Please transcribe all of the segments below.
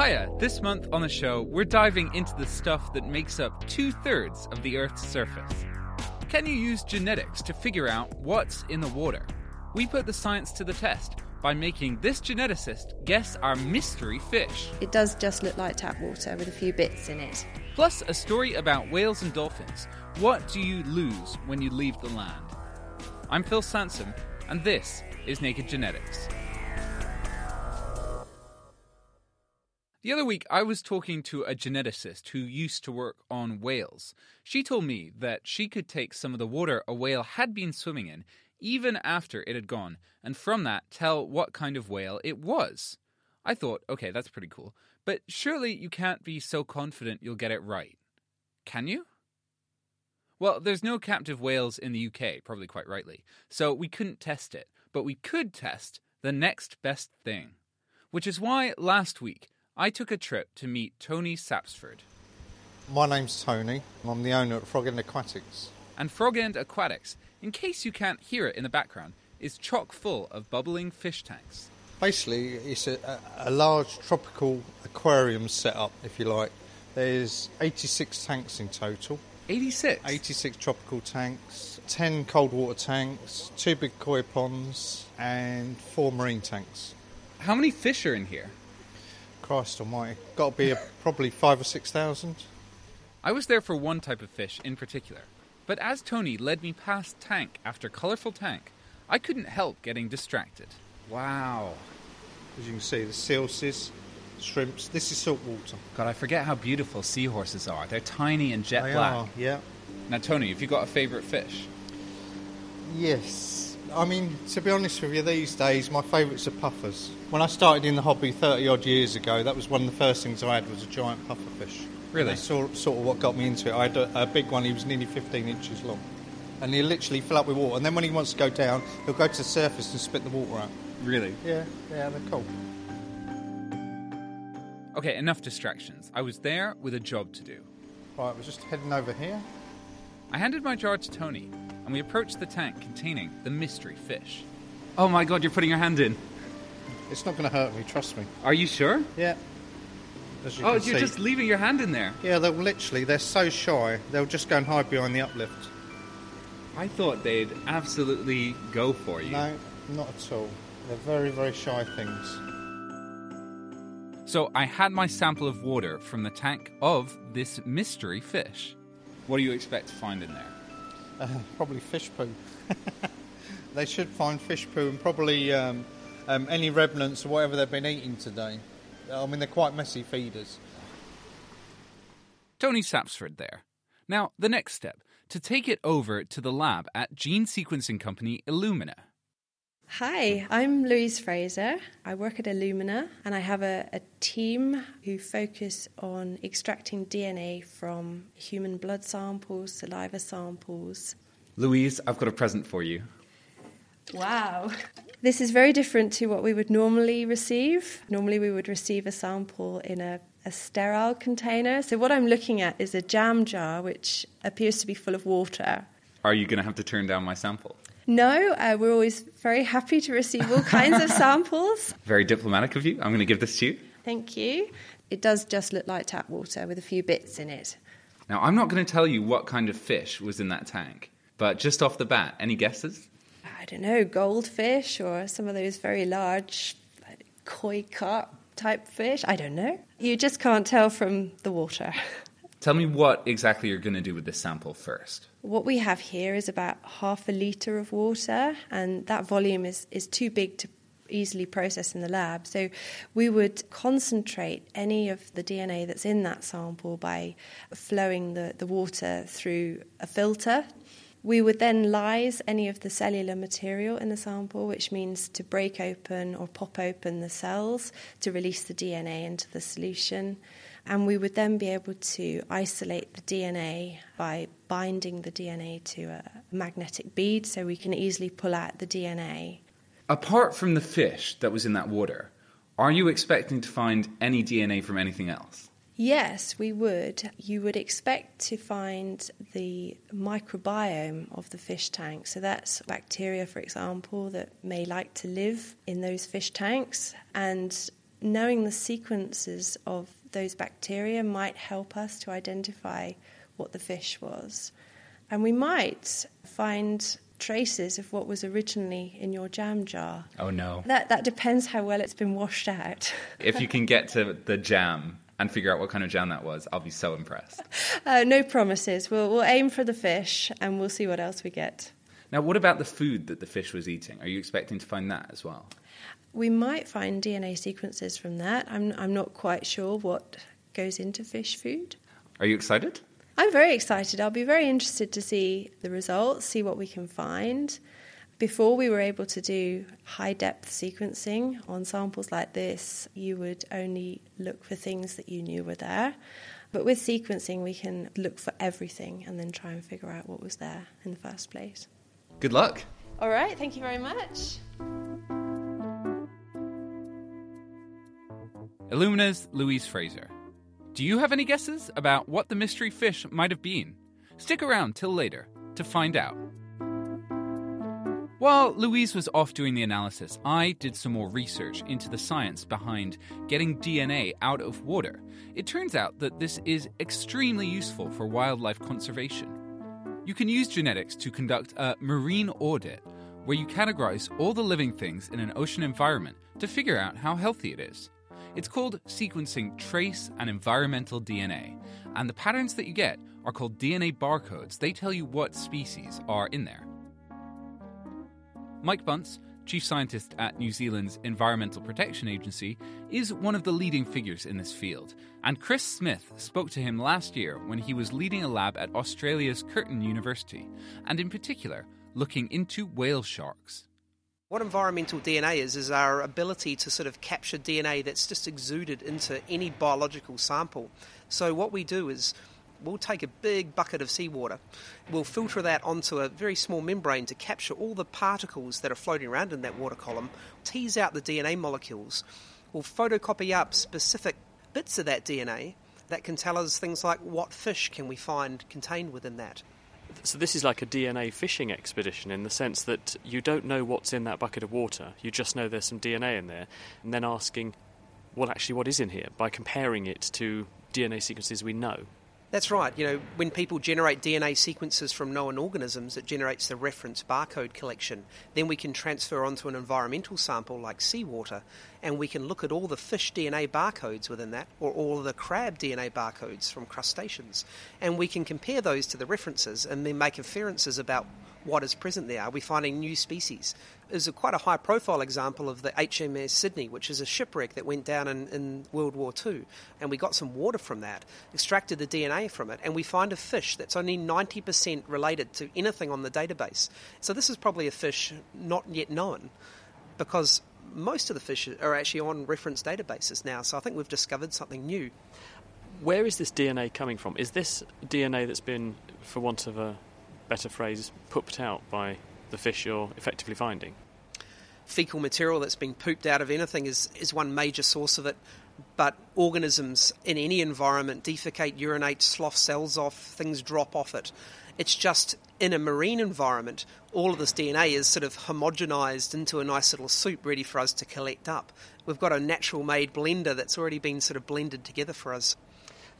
Hiya, this month on the show, we're diving into the stuff that makes up two thirds of the Earth's surface. Can you use genetics to figure out what's in the water? We put the science to the test by making this geneticist guess our mystery fish. It does just look like tap water with a few bits in it. Plus, a story about whales and dolphins. What do you lose when you leave the land? I'm Phil Sansom, and this is Naked Genetics. The other week, I was talking to a geneticist who used to work on whales. She told me that she could take some of the water a whale had been swimming in, even after it had gone, and from that tell what kind of whale it was. I thought, okay, that's pretty cool. But surely you can't be so confident you'll get it right. Can you? Well, there's no captive whales in the UK, probably quite rightly, so we couldn't test it, but we could test the next best thing. Which is why last week I took a trip to meet Tony Sapsford. My name's Tony. I'm the owner at Frog End Aquatics. And Frog End Aquatics, in case you can't hear it in the background, is chock full of bubbling fish tanks. Basically, it's a, a, large tropical aquarium setup, if you like. There's 86 tanks in total. 86? 86 tropical tanks, 10 cold water tanks, two big koi ponds, and four marine tanks. How many fish are in here? Christ almighty. Got to be a, probably five or six thousand. I was there for one type of fish in particular, but as Tony led me past tank after colourful tank, I couldn't help getting distracted. Wow. As you can see, the seals, shrimps. This is saltwater. God, I forget how beautiful seahorses are. They're tiny and jet they black. Are, yeah. Now, Tony, have you got a favourite fish? Yes. I mean, to be honest with you, these days my favourites are puffers. When I started in the hobby 30 odd years ago, that was one of the first things I had was a giant puffer fish. Really? That's sort, sort of what got me into it. I had a, a big one, he was nearly 15 inches long. And he'll literally fill up with water. And then when he wants to go down, he'll go to the surface and spit the water out. Really? Yeah, yeah, they're cool. Okay, enough distractions. I was there with a job to do. Right, we're just heading over here. I handed my jar to Tony, and we approached the tank containing the mystery fish. Oh my god, you're putting your hand in. It's not going to hurt me, trust me. Are you sure? Yeah. You oh, you're see. just leaving your hand in there. Yeah, they'll literally, they're so shy, they'll just go and hide behind the uplift. I thought they'd absolutely go for you. No, not at all. They're very, very shy things. So I had my sample of water from the tank of this mystery fish. What do you expect to find in there? Probably fish poo. they should find fish poo and probably um, um, any remnants of whatever they've been eating today. I mean, they're quite messy feeders. Tony Sapsford there. Now, the next step to take it over to the lab at gene sequencing company Illumina. Hi, I'm Louise Fraser. I work at Illumina and I have a, a, team who focus on extracting DNA from human blood samples, saliva samples. Louise, I've got a present for you. Wow. This is very different to what we would normally receive. Normally, we would receive a sample in a, a sterile container. So, what I'm looking at is a jam jar which appears to be full of water. Are you going to have to turn down my sample? No, uh, we're always very happy to receive all kinds of samples. Very diplomatic of you. I'm going to give this to you. Thank you. It does just look like tap water with a few bits in it. Now, I'm not going to tell you what kind of fish was in that tank, but just off the bat, any guesses? I don't know, goldfish or some of those very large like, koi carp type fish. I don't know. You just can't tell from the water. Tell me what exactly you're going to do with this sample first. What we have here is about half a litre of water, and that volume is, is too big to easily process in the lab. So we would concentrate any of the DNA that's in that sample by flowing the, the water through a filter. We would then lyse any of the cellular material in the sample, which means to break open or pop open the cells to release the DNA into the solution. And we would then be able to isolate the DNA by binding the DNA to a magnetic bead so we can easily pull out the DNA. Apart from the fish that was in that water, are you expecting to find any DNA from anything else? Yes, we would. You would expect to find the microbiome of the fish tank. So that's bacteria, for example, that may like to live in those fish tanks. And knowing the sequences of those bacteria might help us to identify what the fish was. And we might find traces of what was originally in your jam jar. Oh no. That that depends how well it's been washed out. if you can get to the jam, and figure out what kind of jam that was, I'll be so impressed. Uh, no promises. We'll, we'll aim for the fish and we'll see what else we get. Now, what about the food that the fish was eating? Are you expecting to find that as well? We might find DNA sequences from that. I'm, I'm not quite sure what goes into fish food. Are you excited? I'm very excited. I'll be very interested to see the results, see what we can find. Before we were able to do high depth sequencing on samples like this, you would only look for things that you knew were there. But with sequencing, we can look for everything and then try and figure out what was there in the first place. Good luck. All right, thank you very much. Illumina's Louise Fraser. Do you have any guesses about what the mystery fish might have been? Stick around till later to find out. While Louise was off doing the analysis, I did some more research into the science behind getting DNA out of water. It turns out that this is extremely useful for wildlife conservation. You can use genetics to conduct a marine audit where you categorize all the living things in an ocean environment to figure out how healthy it is. It's called sequencing trace and environmental DNA, and the patterns that you get are called DNA barcodes. They tell you what species are in there. Mike Bunce, Chief Scientist at New Zealand's Environmental Protection Agency, is one of the leading figures in this field. And Chris Smith spoke to him last year when he was leading a lab at Australia's Curtin University, and in particular, looking into whale sharks. What environmental DNA is, is our ability to sort of capture DNA that's just exuded into any biological sample. So, what we do is we'll take a big bucket of seawater, we'll filter that onto a very small membrane to capture all the particles that are floating around in that water column, tease out the DNA molecules, we'll photocopy up specific bits of that DNA that can tell us things like what fish can we find contained within that. So this is like a DNA fishing expedition in the sense that you don't know what's in that bucket of water. You just know there's some DNA in there, and then asking, well, actually, what is in here by comparing it to DNA sequences we know. That's right. You know, when people generate DNA sequences from known organisms, it generates the reference barcode collection. Then we can transfer onto an environmental sample like seawater, and we can look at all the fish DNA barcodes within that, or all the crab DNA barcodes from crustaceans, and we can compare those to the references and then make inferences about what is present there. Are we finding new species? Is a quite a high profile example of the HMS Sydney, which is a shipwreck that went down in, in World War II. And we got some water from that, extracted the DNA from it, and we find a fish that's only 90% related to anything on the database. So this is probably a fish not yet known because most of the fish are actually on reference databases now. So I think we've discovered something new. Where is this DNA coming from? Is this DNA that's been, for want of a better phrase, pooped out by the fish you're effectively finding? Fecal material that's been pooped out of anything is, is one major source of it. But organisms in any environment defecate, urinate, slough cells off, things drop off it. It's just in a marine environment, all of this DNA is sort of homogenized into a nice little soup ready for us to collect up. We've got a natural made blender that's already been sort of blended together for us.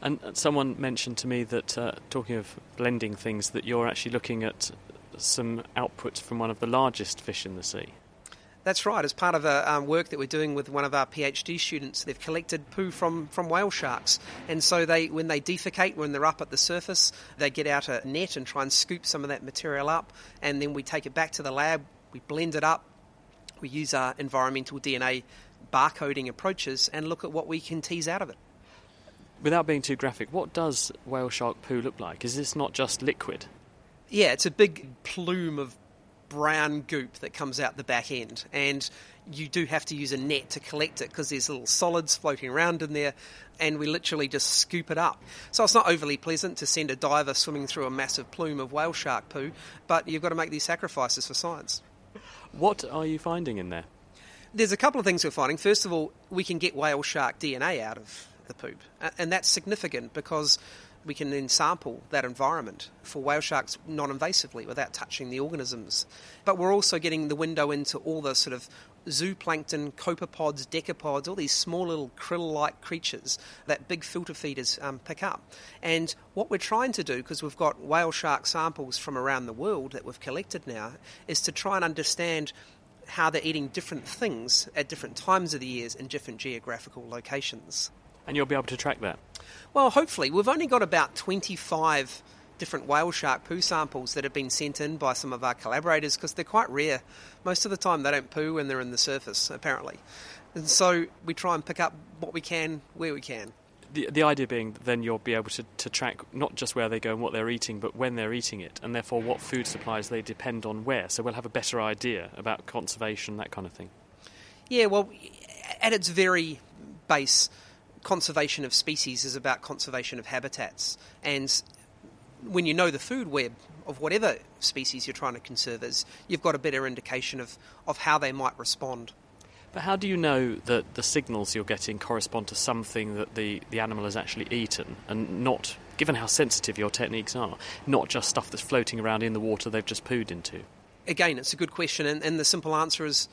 And someone mentioned to me that, uh, talking of blending things, that you're actually looking at some output from one of the largest fish in the sea. That's right. As part of a um, work that we're doing with one of our PhD students, they've collected poo from, from whale sharks, and so they when they defecate when they're up at the surface, they get out a net and try and scoop some of that material up, and then we take it back to the lab, we blend it up, we use our environmental DNA barcoding approaches, and look at what we can tease out of it. Without being too graphic, what does whale shark poo look like? Is this not just liquid? Yeah, it's a big plume of brown goop that comes out the back end, and you do have to use a net to collect it because there's little solids floating around in there, and we literally just scoop it up. So it's not overly pleasant to send a diver swimming through a massive plume of whale shark poo, but you've got to make these sacrifices for science. What are you finding in there? There's a couple of things we're finding. First of all, we can get whale shark DNA out of the poop, and that's significant because we can then sample that environment for whale sharks non invasively without touching the organisms. But we're also getting the window into all the sort of zooplankton, copepods, decapods, all these small little krill like creatures that big filter feeders um, pick up. And what we're trying to do, because we've got whale shark samples from around the world that we've collected now, is to try and understand how they're eating different things at different times of the years in different geographical locations. And you'll be able to track that? Well, hopefully. We've only got about 25 different whale shark poo samples that have been sent in by some of our collaborators because they're quite rare. Most of the time, they don't poo when they're in the surface, apparently. And so we try and pick up what we can where we can. The, the idea being then you'll be able to, to track not just where they go and what they're eating, but when they're eating it, and therefore what food supplies they depend on where. So we'll have a better idea about conservation, that kind of thing. Yeah, well, at its very base, conservation of species is about conservation of habitats. And when you know the food web of whatever species you're trying to conserve is, you've got a better indication of, of how they might respond. But how do you know that the signals you're getting correspond to something that the, the animal has actually eaten and not, given how sensitive your techniques are, not just stuff that's floating around in the water they've just pooed into? Again, it's a good question, and, and the simple answer is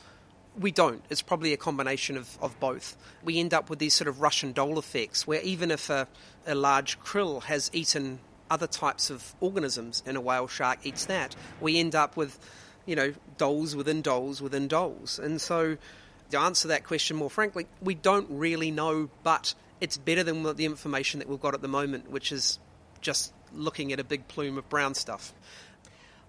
we don't. It's probably a combination of, of both. We end up with these sort of Russian doll effects where even if a, a large krill has eaten other types of organisms and a whale shark eats that, we end up with, you know, dolls within dolls within dolls. And so to answer that question more frankly, we don't really know, but it's better than the information that we've got at the moment, which is just looking at a big plume of brown stuff.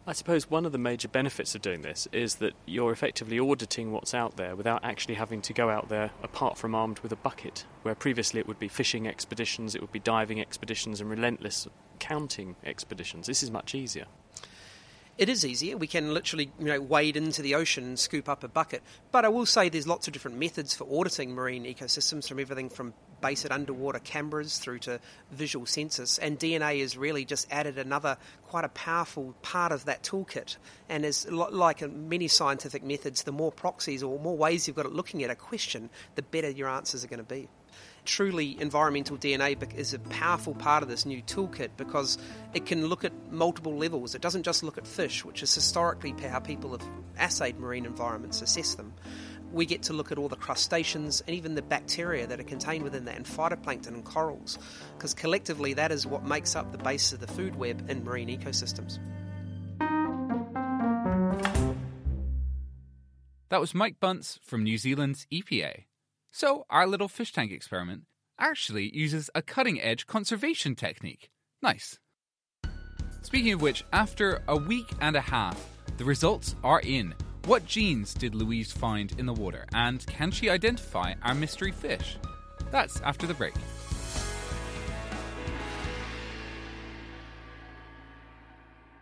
I suppose one of the major benefits of doing this is that you're effectively auditing what's out there without actually having to go out there apart from armed with a bucket, where previously it would be fishing expeditions, it would be diving expeditions, and relentless counting expeditions. This is much easier. It is easier. We can literally, you know, wade into the ocean and scoop up a bucket. But I will say there's lots of different methods for auditing marine ecosystems, from everything from basic underwater cameras through to visual sensors. And DNA has really just added another quite a powerful part of that toolkit. And as like many scientific methods, the more proxies or more ways you've got at looking at a question, the better your answers are going to be truly environmental DNA is a powerful part of this new toolkit because it can look at multiple levels. It doesn't just look at fish, which is historically how people have assayed marine environments, assess them. We get to look at all the crustaceans and even the bacteria that are contained within that, and phytoplankton and corals, because collectively that is what makes up the base of the food web in marine ecosystems. That was Mike Bunce from New Zealand's EPA. So, our little fish tank experiment actually uses a cutting edge conservation technique. Nice. Speaking of which, after a week and a half, the results are in. What genes did Louise find in the water, and can she identify our mystery fish? That's after the break.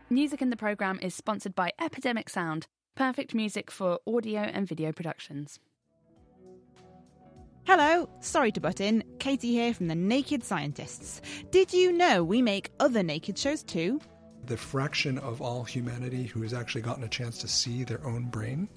Music in the programme is sponsored by Epidemic Sound, perfect music for audio and video productions. Hello, sorry to butt in. Katie here from the Naked Scientists. Did you know we make other naked shows too? The fraction of all humanity who has actually gotten a chance to see their own brain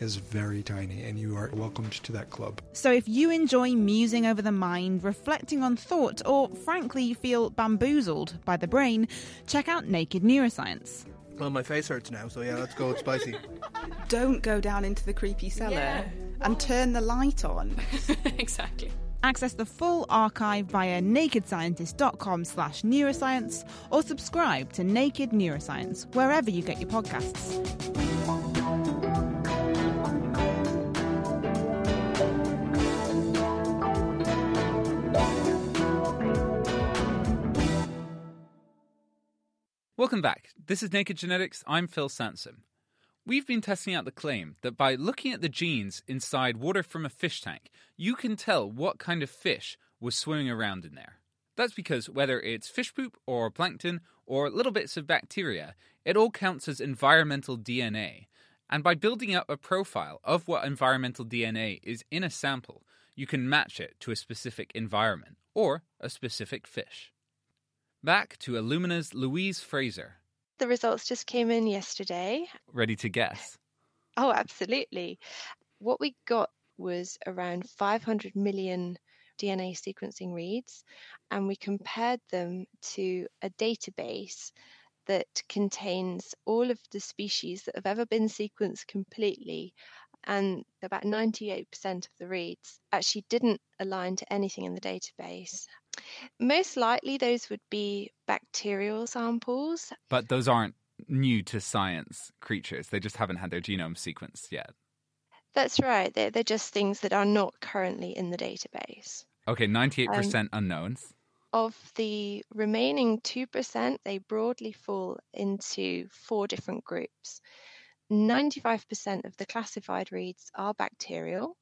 is very tiny, and you are welcomed to that club. So, if you enjoy musing over the mind, reflecting on thought, or frankly feel bamboozled by the brain, check out Naked Neuroscience. Well, my face hurts now, so yeah, let's go. It's spicy. Don't go down into the creepy cellar yeah. And oh. turn the light on. exactly. Access the full archive via nakedscientist.com slash neuroscience or subscribe to Naked Neuroscience wherever you get your podcasts. Welcome back. This is Naked Genetics. I'm Phil Sansom. We've been testing out the claim that by looking at the genes inside water from a fish tank, you can tell what kind of fish was swimming around in there. That's because whether it's fish poop or plankton or little bits of bacteria, it all counts as environmental DNA. And by building up a profile of what environmental DNA is in a sample, you can match it to a specific environment or a specific fish. Back to Illumina's Louise Fraser. The results just came in yesterday. Ready to guess? Oh, absolutely. What we got was around 500 million DNA sequencing reads, and we compared them to a database that contains all of the species that have ever been sequenced completely. And about 98% of the reads actually didn't align to anything in the database. Most likely, those would be bacterial samples. But those aren't new to science creatures. They just haven't had their genome sequenced yet. That's right. They're, they're just things that are not currently in the database. Okay, 98% um, unknowns. Of the remaining 2%, they broadly fall into four different groups. 95% of the classified reads are bacterial,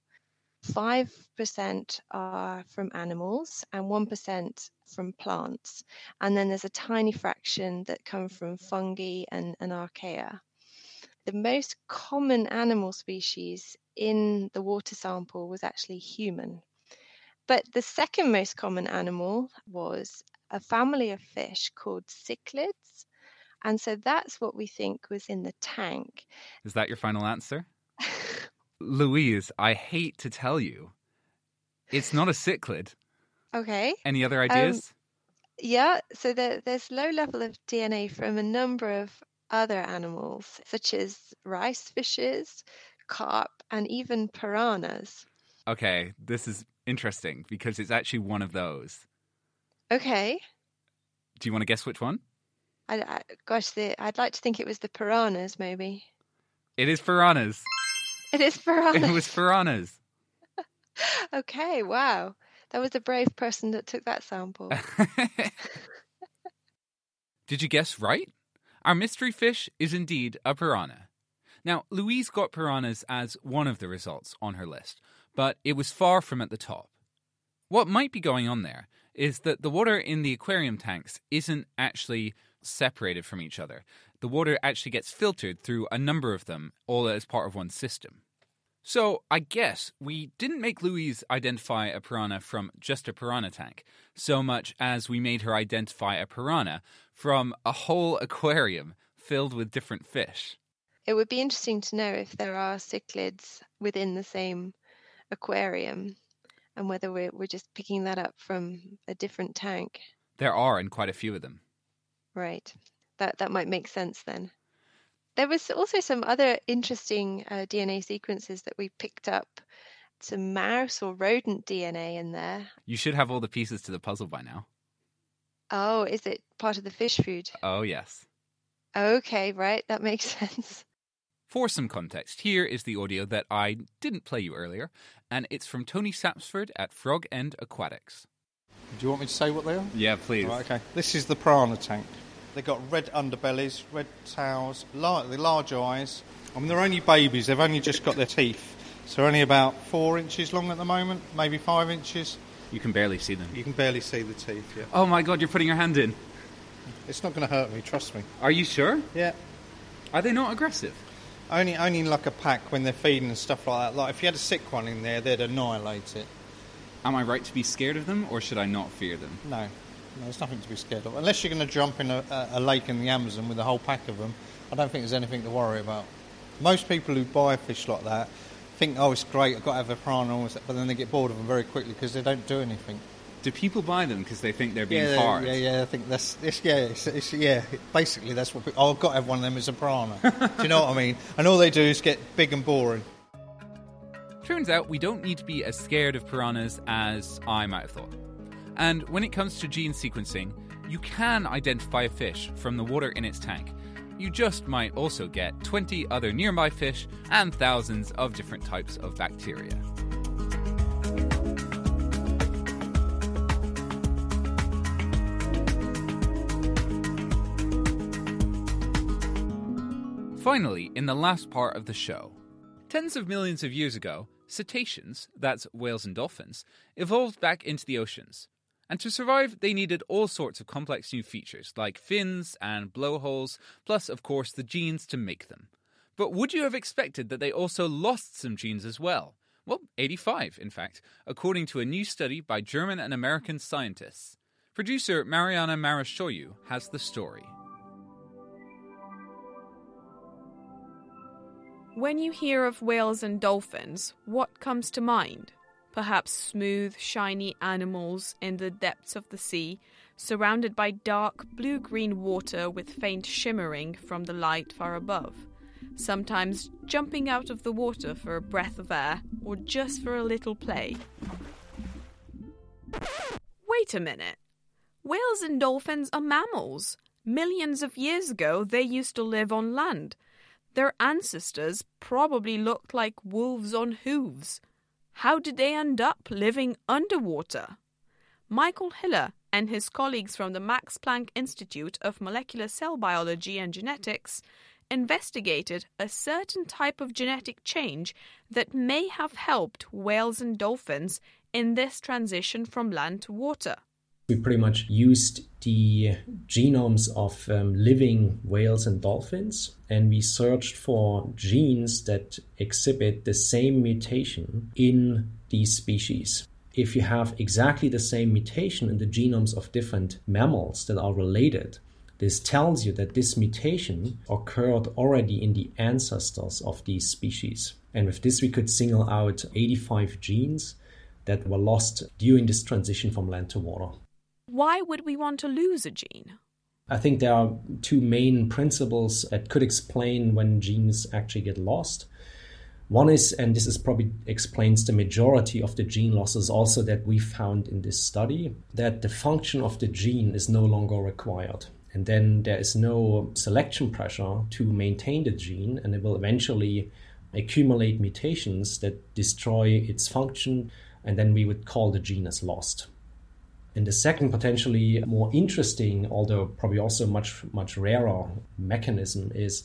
5% are from animals, and 1% from plants. And then there's a tiny fraction that come from fungi and, and archaea. The most common animal species in the water sample was actually human. But the second most common animal was a family of fish called cichlids. And so that's what we think was in the tank. Is that your final answer? Louise, I hate to tell you, it's not a cichlid. Okay. Any other ideas? Um, yeah, so there, there's low level of DNA from a number of other animals, such as rice fishes, carp, and even piranhas. Okay, this is interesting because it's actually one of those. Okay. Do you want to guess which one? I, I, gosh, the, I'd like to think it was the piranhas, maybe. It is piranhas. It is piranhas. It was piranhas. okay, wow. That was a brave person that took that sample. Did you guess right? Our mystery fish is indeed a piranha. Now, Louise got piranhas as one of the results on her list, but it was far from at the top. What might be going on there is that the water in the aquarium tanks isn't actually separated from each other. The water actually gets filtered through a number of them, all as part of one system. So, I guess we didn't make Louise identify a piranha from just a piranha tank, so much as we made her identify a piranha from a whole aquarium filled with different fish. It would be interesting to know if there are cichlids within the same aquarium and whether we're, we're just picking that up from a different tank. There are, and quite a few of them. Right. That, that might make sense then. There was also some other interesting uh, DNA sequences that we picked up. Some mouse or rodent DNA in there. You should have all the pieces to the puzzle by now. Oh, is it part of the fish food? Oh, yes. Okay, right. That makes sense. For some context, here is the audio that I didn't play you earlier, and it's from Tony Sapsford at Frog End Aquatics. Do you want me to say what they are? Yeah, please. Right, okay. This is the piranha tank. They've got red underbellies, red tails, large, large eyes. I mean, they're only babies. They've only just got their teeth. So they're only about four inches long at the moment, maybe five inches. You can barely see them. You can barely see the teeth, yeah. Oh my god, you're putting your hand in. It's not going to hurt me, trust me. Are you sure? Yeah. Are they not aggressive? Only, only in like a pack when they're feeding and stuff like that. Like if you had a sick one in there, they'd annihilate it. Am I right to be scared of them, or should I not fear them? No there's nothing to be scared of. Unless you're going to jump in a, a lake in the Amazon with a whole pack of them, I don't think there's anything to worry about. Most people who buy fish like that think, oh, it's great, I've got to have a piranha, but then they get bored of them very quickly because they don't do anything. Do people buy them because they think they're being yeah, hard? Yeah, yeah, I think that's it's, yeah, it's, it's, yeah. Basically, that's what. People, oh, I've got to have one of them as a piranha. do you know what I mean? And all they do is get big and boring. Turns out we don't need to be as scared of piranhas as I might have thought. And when it comes to gene sequencing, you can identify a fish from the water in its tank. You just might also get 20 other nearby fish and thousands of different types of bacteria. Finally, in the last part of the show, tens of millions of years ago, cetaceans, that's whales and dolphins, evolved back into the oceans. And to survive, they needed all sorts of complex new features, like fins and blowholes, plus, of course, the genes to make them. But would you have expected that they also lost some genes as well? Well, 85, in fact, according to a new study by German and American scientists. Producer Mariana Marashoyu has the story. When you hear of whales and dolphins, what comes to mind? Perhaps smooth, shiny animals in the depths of the sea, surrounded by dark blue green water with faint shimmering from the light far above. Sometimes jumping out of the water for a breath of air or just for a little play. Wait a minute. Whales and dolphins are mammals. Millions of years ago, they used to live on land. Their ancestors probably looked like wolves on hooves. How did they end up living underwater? Michael Hiller and his colleagues from the Max Planck Institute of Molecular Cell Biology and Genetics investigated a certain type of genetic change that may have helped whales and dolphins in this transition from land to water we pretty much used the genomes of um, living whales and dolphins and we searched for genes that exhibit the same mutation in these species. If you have exactly the same mutation in the genomes of different mammals that are related, this tells you that this mutation occurred already in the ancestors of these species. And with this, we could single out 85 genes that were lost during this transition from land to water. Why would we want to lose a gene? I think there are two main principles that could explain when genes actually get lost. One is, and this is probably explains the majority of the gene losses also that we found in this study, that the function of the gene is no longer required. And then there is no selection pressure to maintain the gene, and it will eventually accumulate mutations that destroy its function, and then we would call the gene as lost. And the second, potentially more interesting, although probably also much, much rarer mechanism is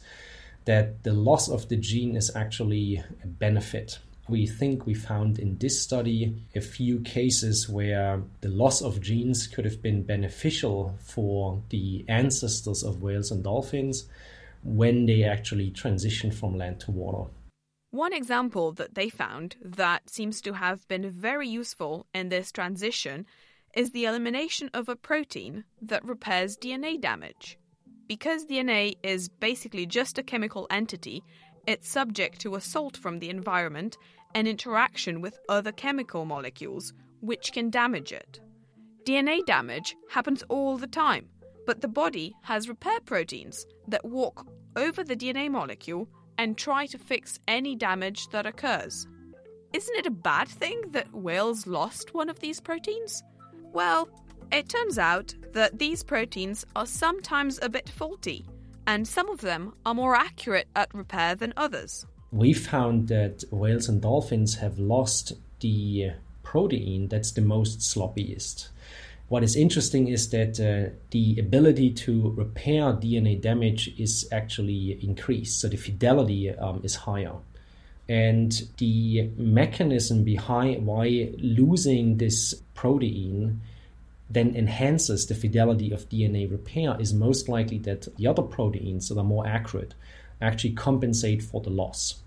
that the loss of the gene is actually a benefit. We think we found in this study a few cases where the loss of genes could have been beneficial for the ancestors of whales and dolphins when they actually transitioned from land to water. One example that they found that seems to have been very useful in this transition is the elimination of a protein that repairs DNA damage. Because DNA is basically just a chemical entity, it's subject to assault from the environment and interaction with other chemical molecules, which can damage it. DNA damage happens all the time, but the body has repair proteins that walk over the DNA molecule and try to fix any damage that occurs. Isn't it a bad thing that whales lost one of these proteins? Well, it turns out that these proteins are sometimes a bit faulty, and some of them are more accurate at repair than others. We found that whales and dolphins have lost the protein that's the most sloppiest. What is interesting is that uh, the ability to repair DNA damage is actually increased, so the fidelity um, is higher. And the mechanism behind why losing this protein then enhances the fidelity of DNA repair is most likely that the other proteins that are more accurate actually compensate for the loss.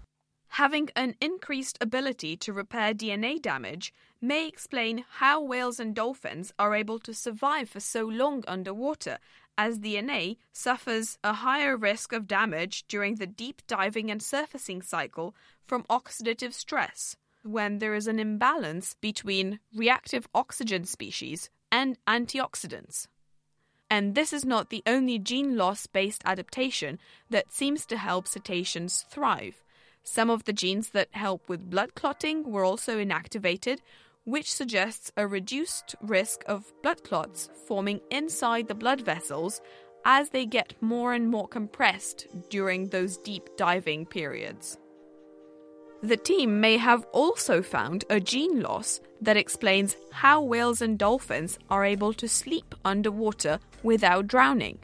Having an increased ability to repair DNA damage may explain how whales and dolphins are able to survive for so long underwater as the DNA suffers a higher risk of damage during the deep diving and surfacing cycle from oxidative stress, when there is an imbalance between reactive oxygen species and antioxidants. And this is not the only gene loss based adaptation that seems to help cetaceans thrive. Some of the genes that help with blood clotting were also inactivated, which suggests a reduced risk of blood clots forming inside the blood vessels as they get more and more compressed during those deep diving periods. The team may have also found a gene loss that explains how whales and dolphins are able to sleep underwater without drowning.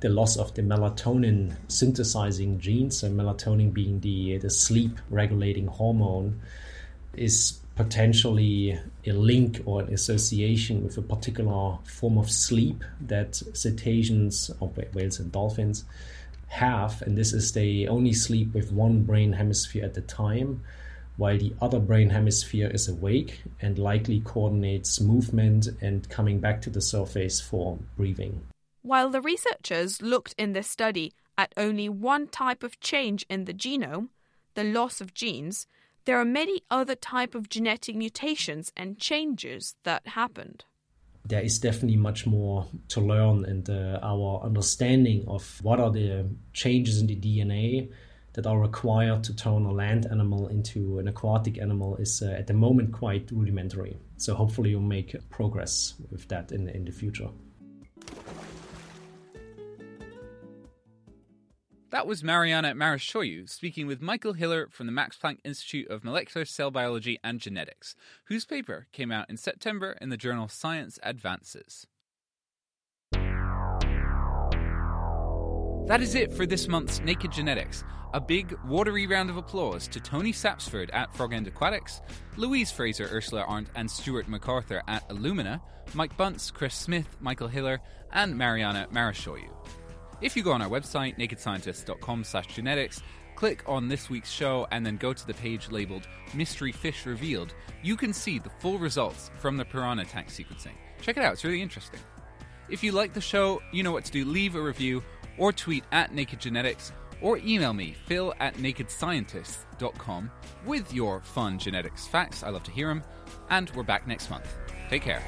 The loss of the melatonin synthesizing genes, so melatonin being the, the sleep regulating hormone, is potentially a link or an association with a particular form of sleep that cetaceans or whales and dolphins have, and this is they only sleep with one brain hemisphere at a time, while the other brain hemisphere is awake and likely coordinates movement and coming back to the surface for breathing. While the researchers looked in this study at only one type of change in the genome, the loss of genes, there are many other type of genetic mutations and changes that happened there is definitely much more to learn, and uh, our understanding of what are the changes in the DNA that are required to turn a land animal into an aquatic animal is uh, at the moment quite rudimentary. So hopefully, you'll make progress with that in, in the future. That was Mariana Marashoyu speaking with Michael Hiller from the Max Planck Institute of Molecular Cell Biology and Genetics, whose paper came out in September in the journal Science Advances. That is it for this month's Naked Genetics. A big, watery round of applause to Tony Sapsford at Frog End Aquatics, Louise Fraser, Ursula Arndt, and Stuart MacArthur at Illumina, Mike Bunce, Chris Smith, Michael Hiller, and Mariana Marashoyu. If you go on our website, nakedscientist.com slash genetics, click on this week's show and then go to the page labeled Mystery Fish Revealed, you can see the full results from the piranha tank sequencing. Check it out, it's really interesting. If you like the show, you know what to do. Leave a review or tweet at Naked Genetics or email me, phil at nakedscientists.com, with your fun genetics facts. I love to hear them. And we're back next month. Take care.